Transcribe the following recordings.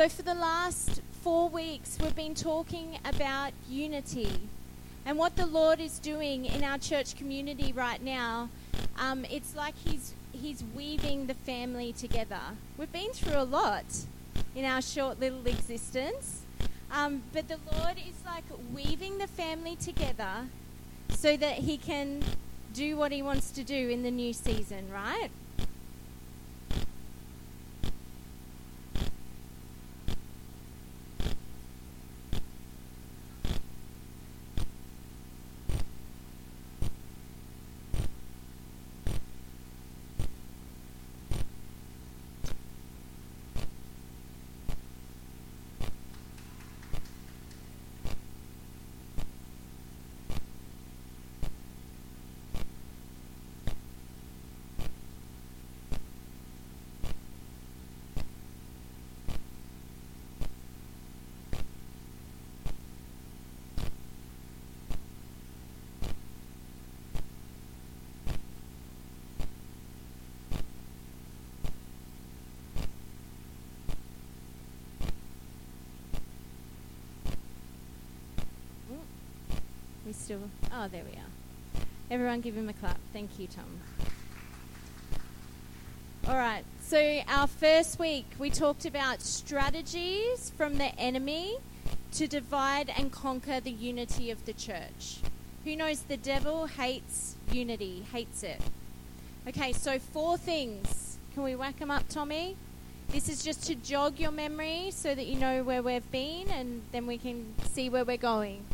So, for the last four weeks, we've been talking about unity and what the Lord is doing in our church community right now. Um, it's like He's He's weaving the family together. We've been through a lot in our short little existence, um, but the Lord is like weaving the family together so that He can do what He wants to do in the new season, right? We still. Oh, there we are. Everyone give him a clap. Thank you, Tom. All right. So, our first week, we talked about strategies from the enemy to divide and conquer the unity of the church. Who knows the devil hates unity, hates it. Okay, so four things. Can we whack them up, Tommy? This is just to jog your memory so that you know where we've been and then we can see where we're going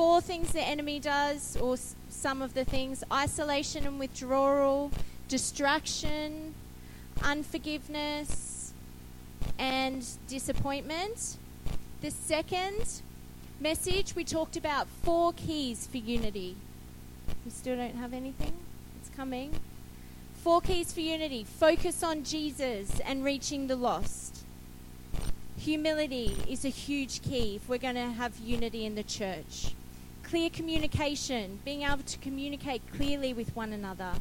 four things the enemy does, or s- some of the things isolation and withdrawal, distraction, unforgiveness, and disappointment. The second message, we talked about four keys for unity. We still don't have anything? It's coming. Four keys for unity focus on Jesus and reaching the lost. Humility is a huge key if we're going to have unity in the church clear communication, being able to communicate clearly with one another,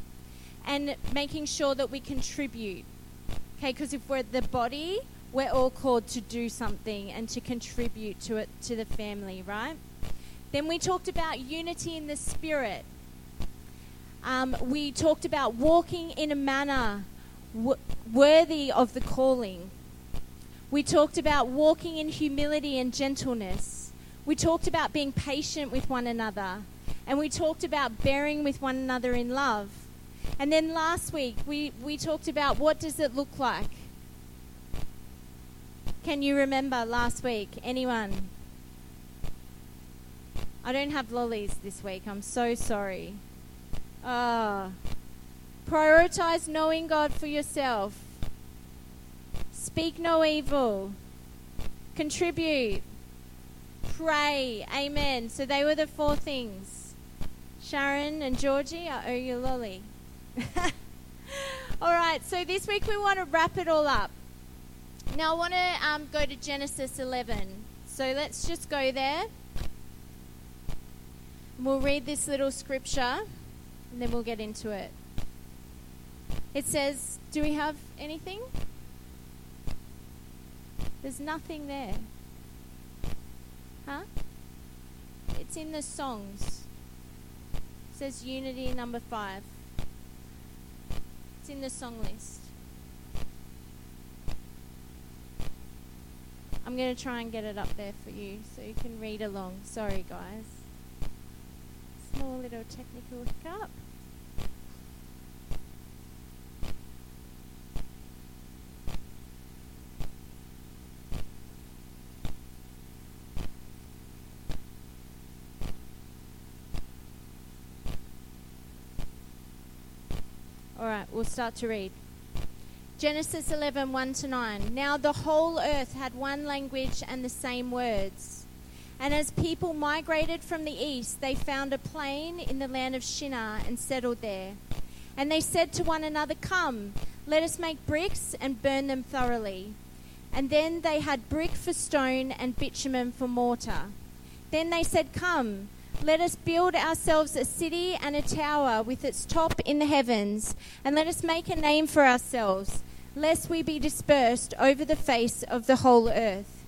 and making sure that we contribute. Okay, because if we're the body, we're all called to do something and to contribute to it to the family, right? Then we talked about unity in the spirit. Um, we talked about walking in a manner w- worthy of the calling. We talked about walking in humility and gentleness. We talked about being patient with one another. And we talked about bearing with one another in love. And then last week, we, we talked about what does it look like? Can you remember last week? Anyone? I don't have lollies this week. I'm so sorry. Ah. prioritize knowing God for yourself. Speak no evil. Contribute pray. Amen. So they were the four things. Sharon and Georgie, I owe you lolly. all right, so this week we want to wrap it all up. Now I want to um, go to Genesis 11. So let's just go there. We'll read this little scripture and then we'll get into it. It says, Do we have anything? There's nothing there. Huh? It's in the songs. It says unity number five. It's in the song list. I'm going to try and get it up there for you so you can read along. Sorry, guys. Small little technical hiccup. Right, we'll start to read. Genesis 11, 1 to 9. Now the whole earth had one language and the same words. And as people migrated from the east, they found a plain in the land of Shinar and settled there. And they said to one another, Come, let us make bricks and burn them thoroughly. And then they had brick for stone and bitumen for mortar. Then they said, Come, let us build ourselves a city and a tower with its top in the heavens, and let us make a name for ourselves lest we be dispersed over the face of the whole earth.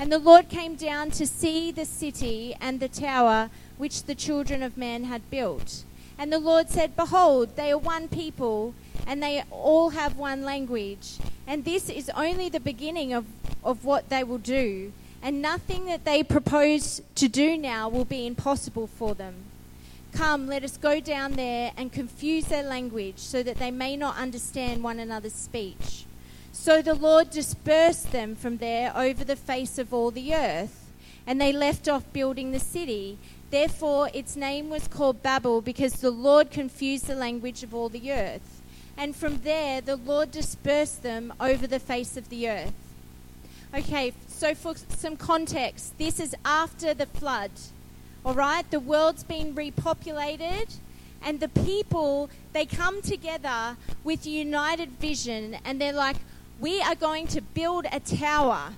And the Lord came down to see the city and the tower which the children of man had built. And the Lord said, Behold, they are one people, and they all have one language. And this is only the beginning of, of what they will do. And nothing that they propose to do now will be impossible for them. Come, let us go down there and confuse their language, so that they may not understand one another's speech. So the Lord dispersed them from there over the face of all the earth, and they left off building the city. Therefore, its name was called Babel, because the Lord confused the language of all the earth. And from there, the Lord dispersed them over the face of the earth. Okay, so for some context, this is after the flood. All right, the world's been repopulated, and the people they come together with united vision, and they're like, we are going to build a tower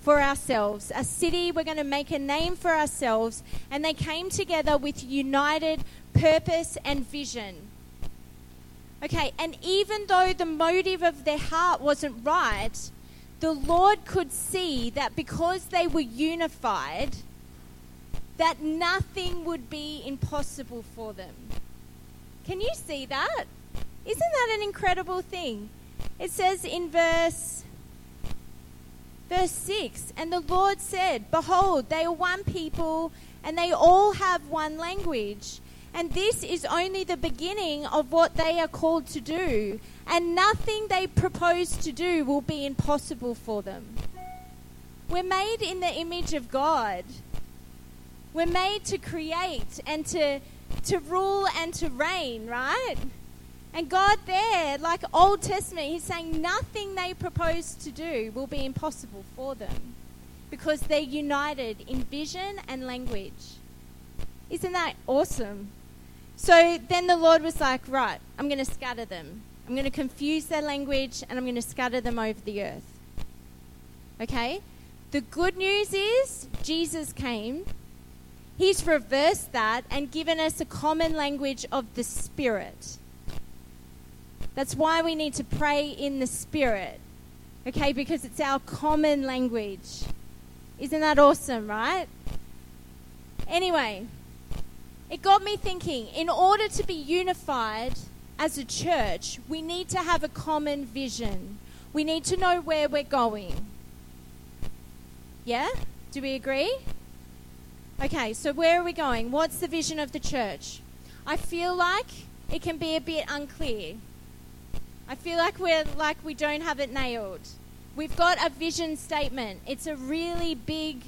for ourselves, a city. We're going to make a name for ourselves. And they came together with united purpose and vision. Okay, and even though the motive of their heart wasn't right, the Lord could see that because they were unified, that nothing would be impossible for them. Can you see that? Isn't that an incredible thing? It says in verse verse 6, and the Lord said, behold, they are one people and they all have one language. And this is only the beginning of what they are called to do, and nothing they propose to do will be impossible for them. We're made in the image of God. We're made to create and to, to rule and to reign, right? And God, there, like Old Testament, He's saying nothing they propose to do will be impossible for them because they're united in vision and language. Isn't that awesome? So then the Lord was like, Right, I'm going to scatter them. I'm going to confuse their language and I'm going to scatter them over the earth. Okay? The good news is Jesus came He's reversed that and given us a common language of the Spirit. That's why we need to pray in the Spirit, okay? Because it's our common language. Isn't that awesome, right? Anyway, it got me thinking in order to be unified as a church, we need to have a common vision. We need to know where we're going. Yeah? Do we agree? Okay, so where are we going? What's the vision of the church? I feel like it can be a bit unclear. I feel like we're like we don't have it nailed. We've got a vision statement. It's a really big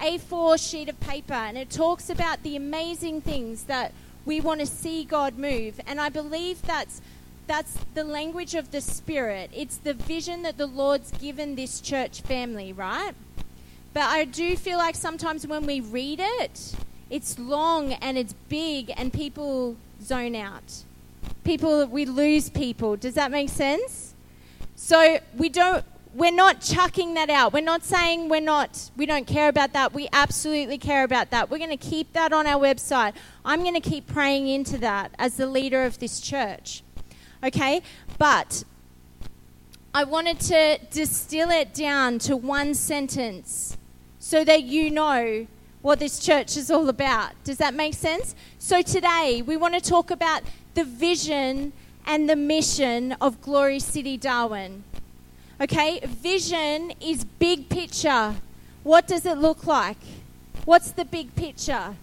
A4 sheet of paper and it talks about the amazing things that we want to see God move. And I believe that's that's the language of the spirit. It's the vision that the Lord's given this church family, right? But I do feel like sometimes when we read it, it's long and it's big and people zone out. People, we lose people. Does that make sense? So we don't, we're not chucking that out. We're not saying we're not, we don't care about that. We absolutely care about that. We're going to keep that on our website. I'm going to keep praying into that as the leader of this church. Okay? But I wanted to distill it down to one sentence so that you know what this church is all about. Does that make sense? So today we want to talk about the vision and the mission of Glory City Darwin. Okay, vision is big picture. What does it look like? What's the big picture?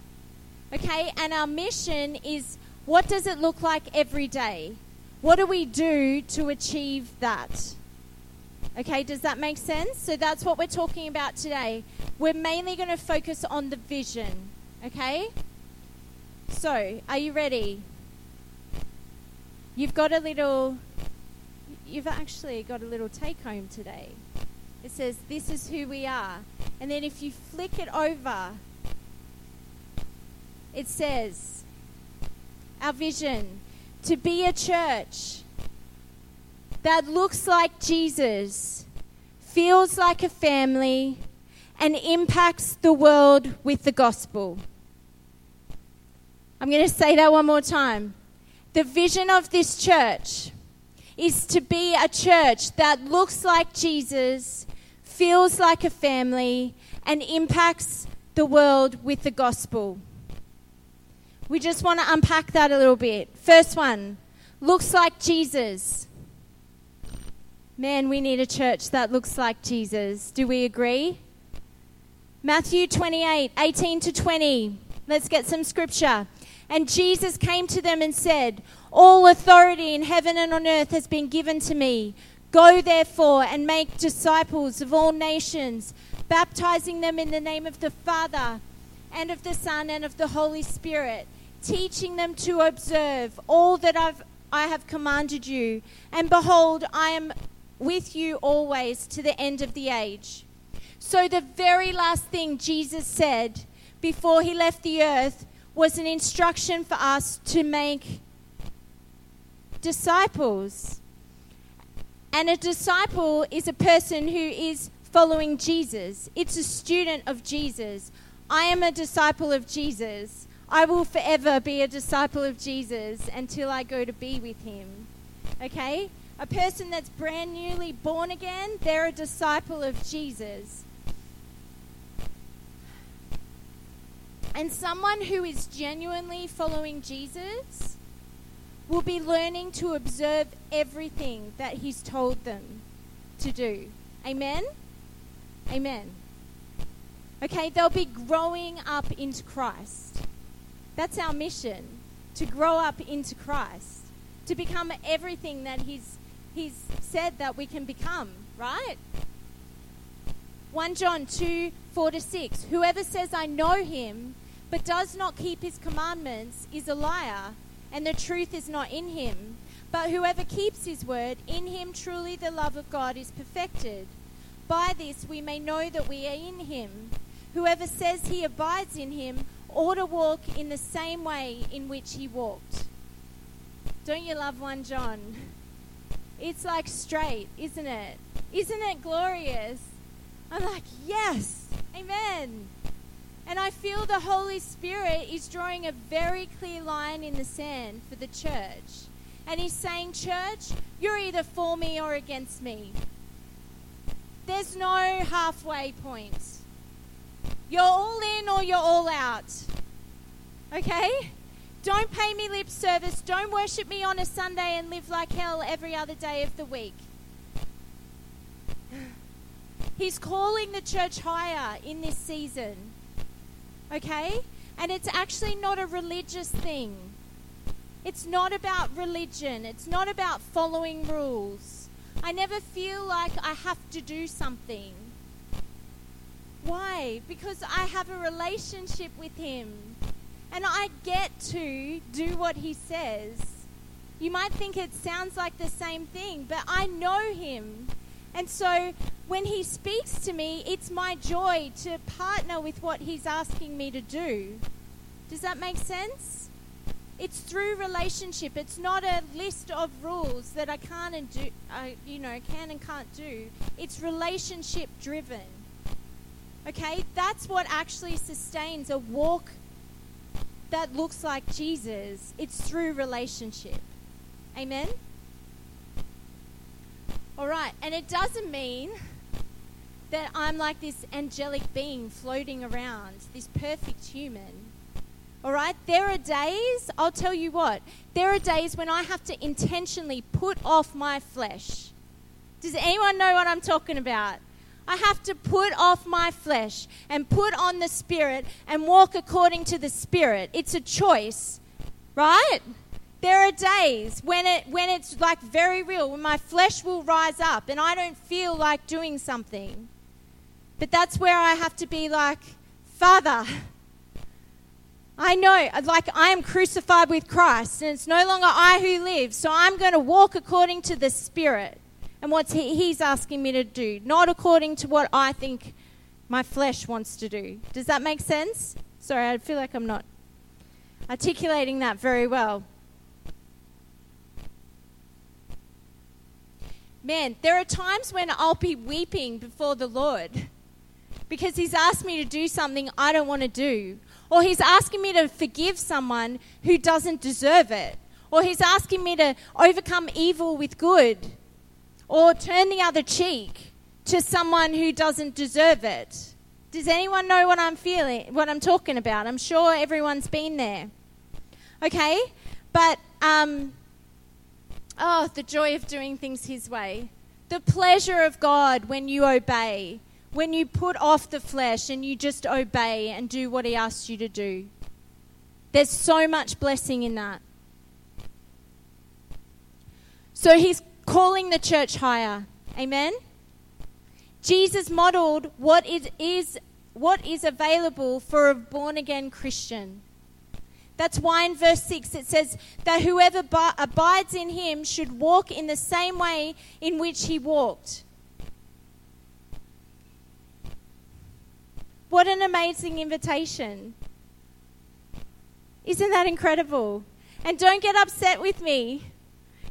Okay, and our mission is what does it look like every day? What do we do to achieve that? Okay, does that make sense? So that's what we're talking about today. We're mainly going to focus on the vision. Okay? So, are you ready? You've got a little, you've actually got a little take home today. It says, This is who we are. And then if you flick it over, it says, Our vision to be a church that looks like Jesus, feels like a family, and impacts the world with the gospel. I'm going to say that one more time. The vision of this church is to be a church that looks like Jesus, feels like a family, and impacts the world with the gospel. We just want to unpack that a little bit. First one looks like Jesus. Man, we need a church that looks like Jesus. Do we agree? Matthew 28 18 to 20. Let's get some scripture. And Jesus came to them and said, All authority in heaven and on earth has been given to me. Go therefore and make disciples of all nations, baptizing them in the name of the Father and of the Son and of the Holy Spirit, teaching them to observe all that I've, I have commanded you. And behold, I am with you always to the end of the age. So, the very last thing Jesus said before he left the earth was an instruction for us to make disciples. And a disciple is a person who is following Jesus, it's a student of Jesus. I am a disciple of Jesus. I will forever be a disciple of Jesus until I go to be with him. Okay? A person that's brand newly born again, they're a disciple of Jesus. And someone who is genuinely following Jesus will be learning to observe everything that he's told them to do. Amen? Amen. Okay, they'll be growing up into Christ. That's our mission to grow up into Christ, to become everything that he's, he's said that we can become, right? 1 John 2 4 to 6. Whoever says, I know him, but does not keep his commandments is a liar, and the truth is not in him. But whoever keeps his word, in him truly the love of God is perfected. By this we may know that we are in him. Whoever says he abides in him ought to walk in the same way in which he walked. Don't you love 1 John? It's like straight, isn't it? Isn't it glorious? I'm like, yes, amen. And I feel the Holy Spirit is drawing a very clear line in the sand for the church. And He's saying, Church, you're either for me or against me. There's no halfway point. You're all in or you're all out. Okay? Don't pay me lip service. Don't worship me on a Sunday and live like hell every other day of the week. He's calling the church higher in this season okay? And it's actually not a religious thing. It's not about religion. It's not about following rules. I never feel like I have to do something. Why? Because I have a relationship with Him. And I get to do what He says. You might think it sounds like the same thing, but I know Him. And so when He speaks to me, it's my joy to partner with what He's asking me to do. Does that make sense? It's through relationship. It's not a list of rules that I can and do, uh, you know, can and can't do. It's relationship driven. Okay, that's what actually sustains a walk that looks like Jesus. It's through relationship. Amen. All right, and it doesn't mean that I'm like this angelic being floating around, this perfect human. All right, there are days, I'll tell you what, there are days when I have to intentionally put off my flesh. Does anyone know what I'm talking about? I have to put off my flesh and put on the Spirit and walk according to the Spirit. It's a choice, right? There are days when it when it's like very real, when my flesh will rise up and I don't feel like doing something. But that's where I have to be like, Father, I know, like I am crucified with Christ, and it's no longer I who live, so I'm going to walk according to the Spirit and what he, He's asking me to do, not according to what I think my flesh wants to do. Does that make sense? Sorry, I feel like I'm not articulating that very well. Man, there are times when I'll be weeping before the Lord because He's asked me to do something I don't want to do, or He's asking me to forgive someone who doesn't deserve it, or He's asking me to overcome evil with good, or turn the other cheek to someone who doesn't deserve it. Does anyone know what I'm feeling, what I'm talking about? I'm sure everyone's been there. Okay? But, um, oh, the joy of doing things His way. The pleasure of God when you obey, when you put off the flesh and you just obey and do what He asks you to do. There's so much blessing in that. So He's calling the church higher. Amen? Jesus modeled what is, is, what is available for a born again Christian. That's why in verse 6 it says that whoever abides in him should walk in the same way in which he walked. What an amazing invitation! Isn't that incredible? And don't get upset with me.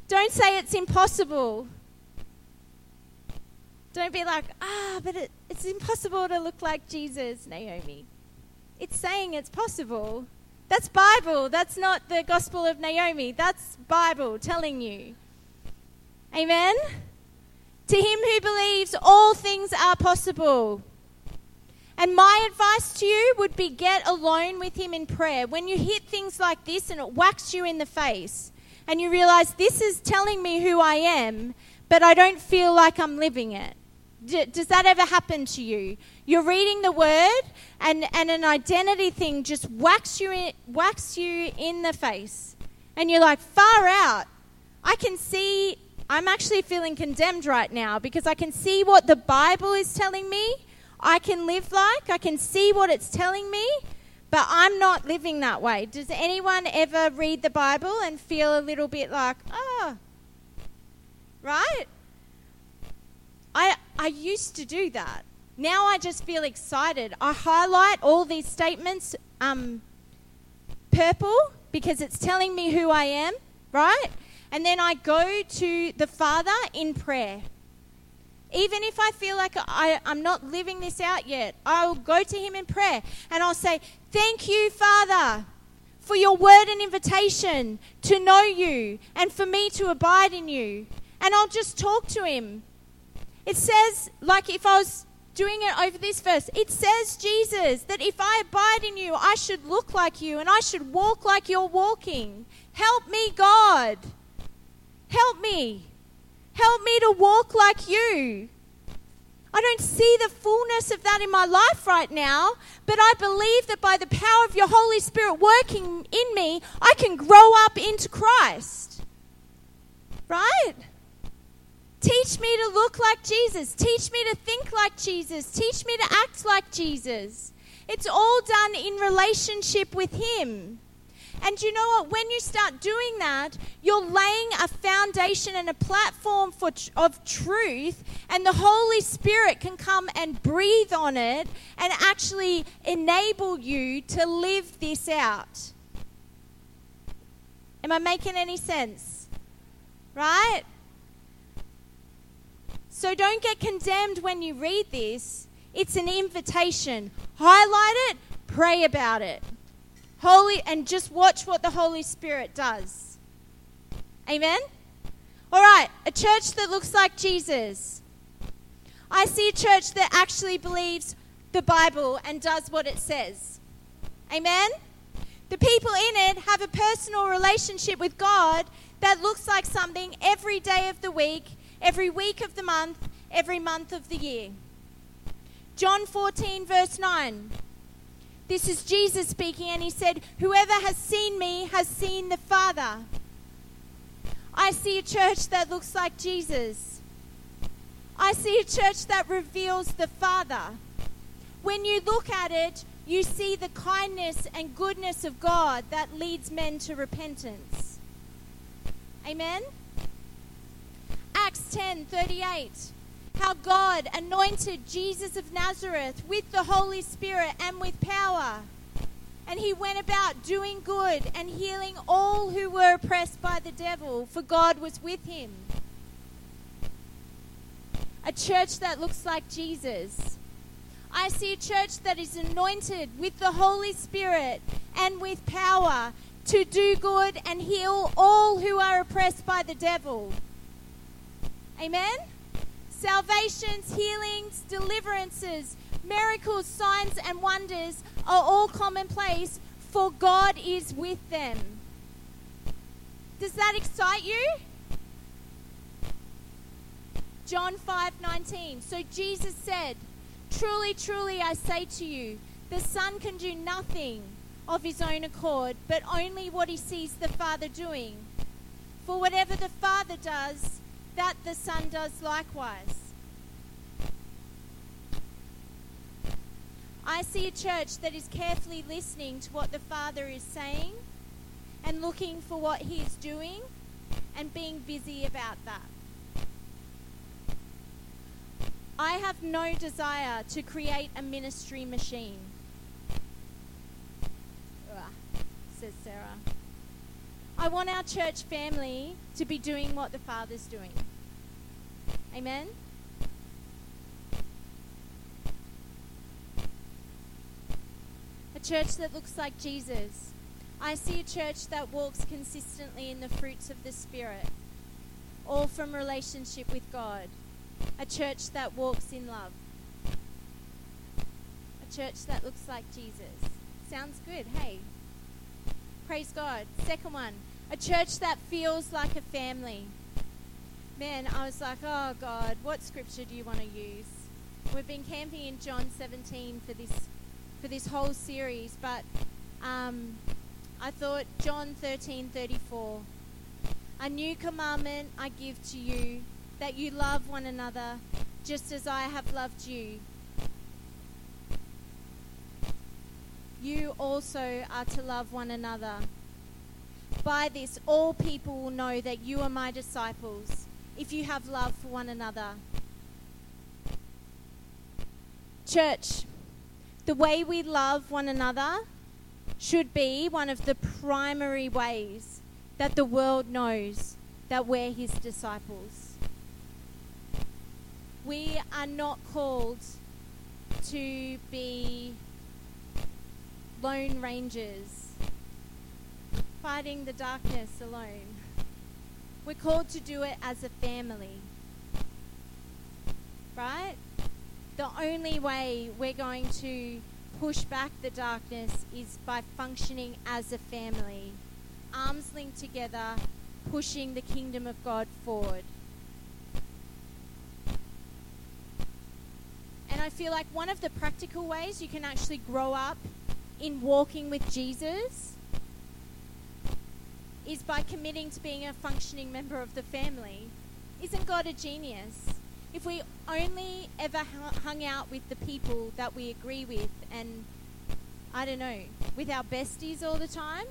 Don't say it's impossible. Don't be like, ah, but it, it's impossible to look like Jesus, Naomi. It's saying it's possible. That's Bible. That's not the Gospel of Naomi. That's Bible telling you. Amen? To him who believes, all things are possible. And my advice to you would be get alone with him in prayer. When you hit things like this and it whacks you in the face, and you realize this is telling me who I am, but I don't feel like I'm living it. Does that ever happen to you? You're reading the word, and, and an identity thing just whacks you, in, whacks you in the face. And you're like, far out. I can see, I'm actually feeling condemned right now because I can see what the Bible is telling me. I can live like, I can see what it's telling me, but I'm not living that way. Does anyone ever read the Bible and feel a little bit like, oh, right? I, I used to do that. Now I just feel excited. I highlight all these statements um, purple because it's telling me who I am, right? And then I go to the Father in prayer. Even if I feel like I, I'm not living this out yet, I'll go to Him in prayer and I'll say, Thank you, Father, for your word and invitation to know you and for me to abide in you. And I'll just talk to Him it says, like if I was doing it over this verse, it says, Jesus, that if I abide in you, I should look like you and I should walk like you're walking. Help me, God. Help me. Help me to walk like you. I don't see the fullness of that in my life right now, but I believe that by the power of your Holy Spirit working in me, I can grow up into Christ. Right? Teach me to look like Jesus. Teach me to think like Jesus. Teach me to act like Jesus. It's all done in relationship with Him. And you know what? When you start doing that, you're laying a foundation and a platform for, of truth, and the Holy Spirit can come and breathe on it and actually enable you to live this out. Am I making any sense? Right? So don't get condemned when you read this. It's an invitation. Highlight it, pray about it. Holy and just watch what the Holy Spirit does. Amen. All right, a church that looks like Jesus. I see a church that actually believes the Bible and does what it says. Amen. The people in it have a personal relationship with God that looks like something every day of the week every week of the month, every month of the year. John 14, verse 9. This is Jesus speaking, and he said, Whoever has seen me has seen the Father. I see a church that looks like Jesus. I see a church that reveals the Father. When you look at it, you see the kindness and goodness of God that leads men to repentance. Amen? Acts 10 38. How God anointed Jesus of Nazareth with the Holy Spirit and with power. And he went about doing good and healing all who were oppressed by the devil, for God was with him. A church that looks like Jesus. I see a church that is anointed with the Holy Spirit and with power to do good and heal all who are oppressed by the devil. Amen? Salvations, healings, deliverances, miracles, signs, and wonders are all commonplace, for God is with them. Does that excite you? John 5:19. So Jesus said, "Truly, truly I say to you, the Son can do nothing of his own accord, but only what he sees the Father doing. For whatever the Father does, that the Son does likewise." I see a church that is carefully listening to what the Father is saying and looking for what He is doing and being busy about that. I have no desire to create a ministry machine, says Sarah. I want our church family to be doing what the Father's doing. Amen? A church that looks like Jesus. I see a church that walks consistently in the fruits of the Spirit, all from relationship with God. A church that walks in love. A church that looks like Jesus. Sounds good, hey? Praise God. Second one, a church that feels like a family. Man, I was like, oh God, what scripture do you want to use? We've been camping in John 17 for this for this whole series, but um, I thought John 13:34. A new commandment I give to you, that you love one another, just as I have loved you. You also are to love one another. By this, all people will know that you are my disciples, if you have love for one another. Church, the way we love one another should be one of the primary ways that the world knows that we're his disciples. We are not called to be lone rangers fighting the darkness alone. We're called to do it as a family. Right? The only way we're going to push back the darkness is by functioning as a family, arms linked together, pushing the kingdom of God forward. And I feel like one of the practical ways you can actually grow up in walking with Jesus is by committing to being a functioning member of the family. Isn't God a genius? If we only ever hung out with the people that we agree with and, I don't know, with our besties all the time,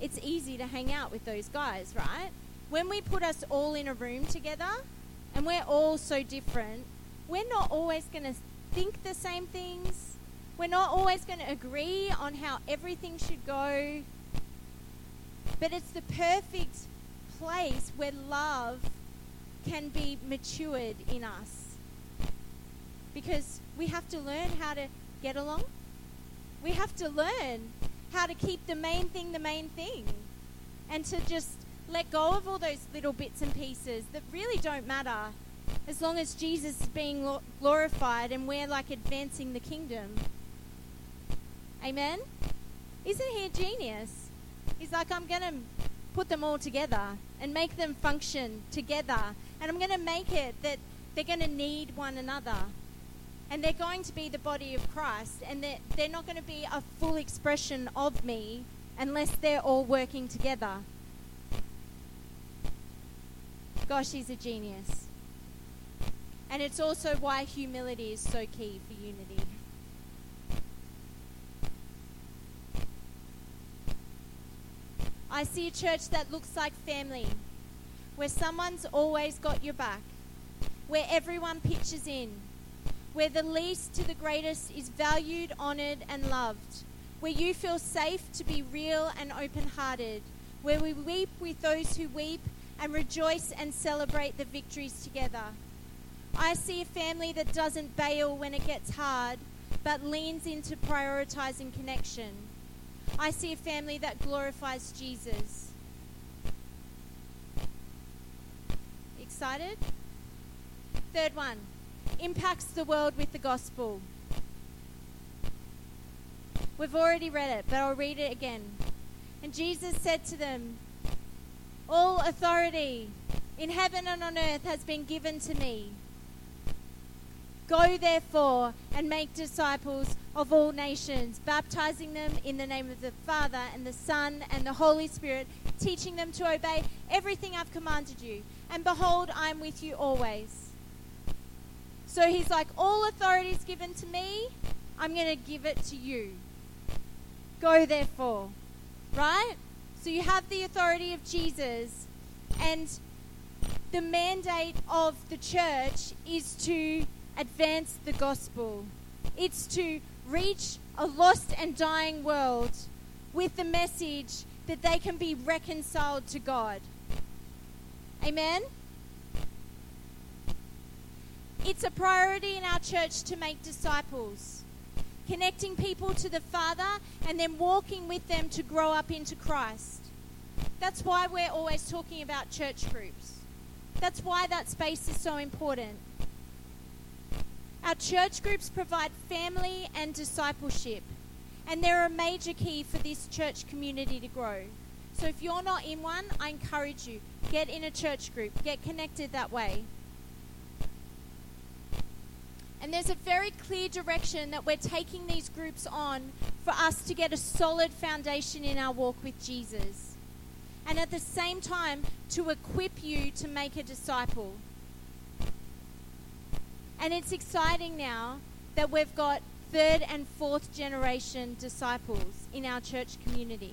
it's easy to hang out with those guys, right? When we put us all in a room together and we're all so different, we're not always going to think the same things. We're not always going to agree on how everything should go. But it's the perfect place where love can be matured in us. Because we have to learn how to get along. We have to learn how to keep the main thing the main thing. And to just let go of all those little bits and pieces that really don't matter as long as Jesus is being glorified and we're like advancing the kingdom. Amen? Isn't he a genius? He's like, I'm going to put them all together and make them function together. And I'm going to make it that they're going to need one another. And they're going to be the body of Christ. And they're, they're not going to be a full expression of me unless they're all working together. Gosh, he's a genius. And it's also why humility is so key for unity. I see a church that looks like family, where someone's always got your back, where everyone pitches in, where the least to the greatest is valued, honoured, and loved, where you feel safe to be real and open hearted, where we weep with those who weep and rejoice and celebrate the victories together. I see a family that doesn't bail when it gets hard, but leans into prioritizing connection. I see a family that glorifies Jesus. Excited? Third one impacts the world with the gospel. We've already read it, but I'll read it again. And Jesus said to them, All authority in heaven and on earth has been given to me. Go therefore and make disciples of all nations, baptizing them in the name of the Father and the Son and the Holy Spirit, teaching them to obey everything I've commanded you. And behold, I am with you always. So he's like, All authority is given to me, I'm going to give it to you. Go therefore. Right? So you have the authority of Jesus, and the mandate of the church is to advance the gospel. It's to reach a lost and dying world with the message that they can be reconciled to God. Amen? It's a priority in our church to make disciples, connecting people to the Father and then walking with them to grow up into Christ. That's why we're always talking about church groups. That's why that space is so important. Our church groups provide family and discipleship, and they're a major key for this church community to grow. So if you're not in one, I encourage you get in a church group, get connected that way. And there's a very clear direction that we're taking these groups on for us to get a solid foundation in our walk with Jesus. And at the same time, to equip you to make a disciple. And it's exciting now that we've got third and fourth generation disciples in our church community.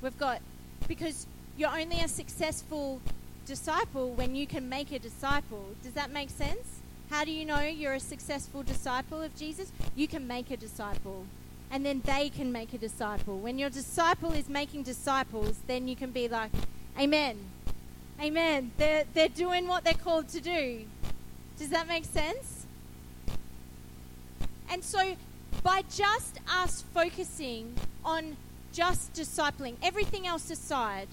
We've got, because you're only a successful disciple when you can make a disciple. Does that make sense? How do you know you're a successful disciple of Jesus? You can make a disciple, and then they can make a disciple. When your disciple is making disciples, then you can be like, Amen. Amen. They're, they're doing what they're called to do. Does that make sense? And so, by just us focusing on just discipling, everything else aside,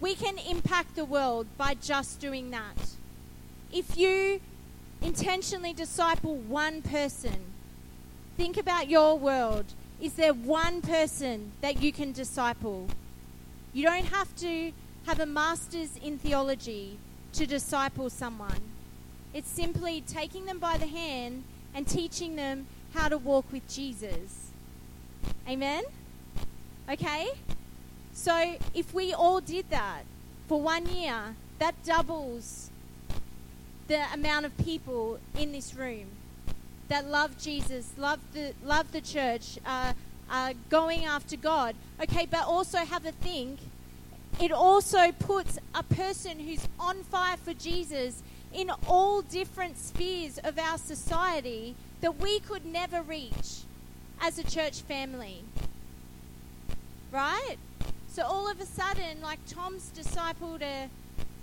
we can impact the world by just doing that. If you intentionally disciple one person, think about your world. Is there one person that you can disciple? You don't have to have a master's in theology to disciple someone. It's simply taking them by the hand and teaching them how to walk with Jesus. Amen? Okay? So if we all did that for one year, that doubles the amount of people in this room that love Jesus, love the, love the church, uh, going after God. Okay, but also have a think. It also puts a person who's on fire for Jesus in all different spheres of our society that we could never reach as a church family. Right? So all of a sudden, like Tom's discipled a,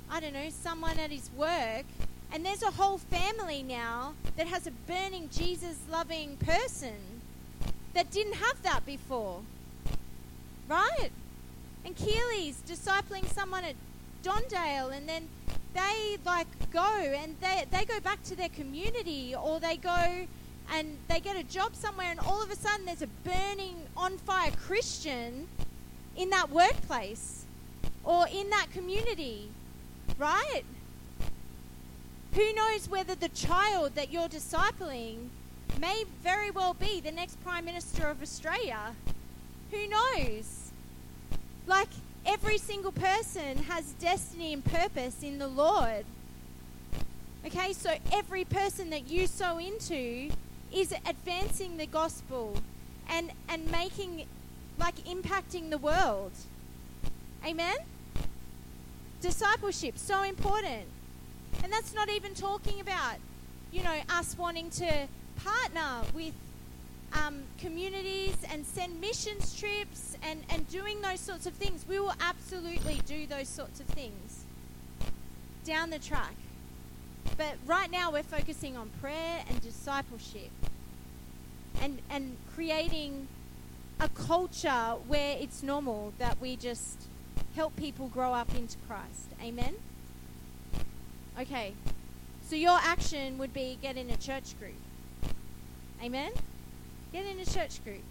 I don't know, someone at his work, and there's a whole family now that has a burning Jesus loving person that didn't have that before. Right? And Keely's discipling someone at Don Dale, and then they like go and they, they go back to their community or they go and they get a job somewhere and all of a sudden there's a burning on fire Christian in that workplace or in that community, right? Who knows whether the child that you're discipling may very well be the next Prime Minister of Australia? Who knows? Like, every single person has destiny and purpose in the Lord. Okay, so every person that you sow into is advancing the gospel and, and making, like, impacting the world. Amen? Discipleship, so important. And that's not even talking about, you know, us wanting to partner with um, communities and send missions trips and, and doing those sorts of things. We will absolutely do those sorts of things down the track. But right now we're focusing on prayer and discipleship and, and creating a culture where it's normal that we just help people grow up into Christ. Amen? Okay. So your action would be get in a church group. Amen? Get in a church group.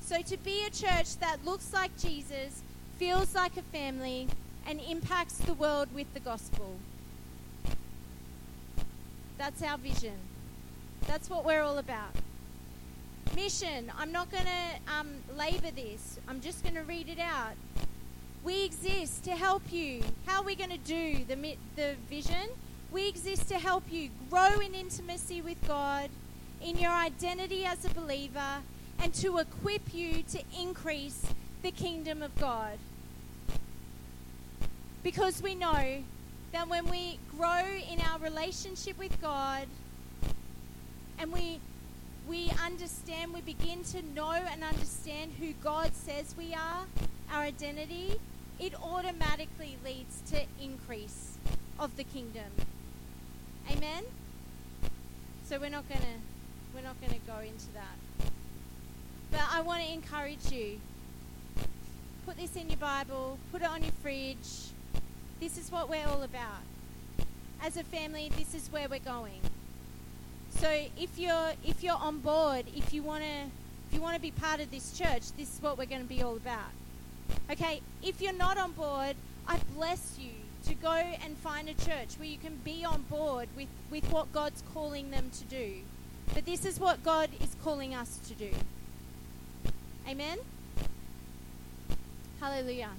So to be a church that looks like Jesus, feels like a family, and impacts the world with the gospel. That's our vision. That's what we're all about. Mission. I'm not going to um, labor this. I'm just going to read it out. We exist to help you. How are we going to do the, the vision? We exist to help you grow in intimacy with God, in your identity as a believer, and to equip you to increase the kingdom of God. Because we know that when we grow in our relationship with God and we we understand, we begin to know and understand who God says we are, our identity, it automatically leads to increase of the kingdom. Amen. So we're not gonna we're not gonna go into that. But I want to encourage you. Put this in your Bible, put it on your fridge. This is what we're all about. As a family, this is where we're going. So if you're if you're on board, if you want to if you want to be part of this church, this is what we're going to be all about. Okay, if you're not on board, I bless you to go and find a church where you can be on board with, with what God's calling them to do. But this is what God is calling us to do. Amen? Hallelujah.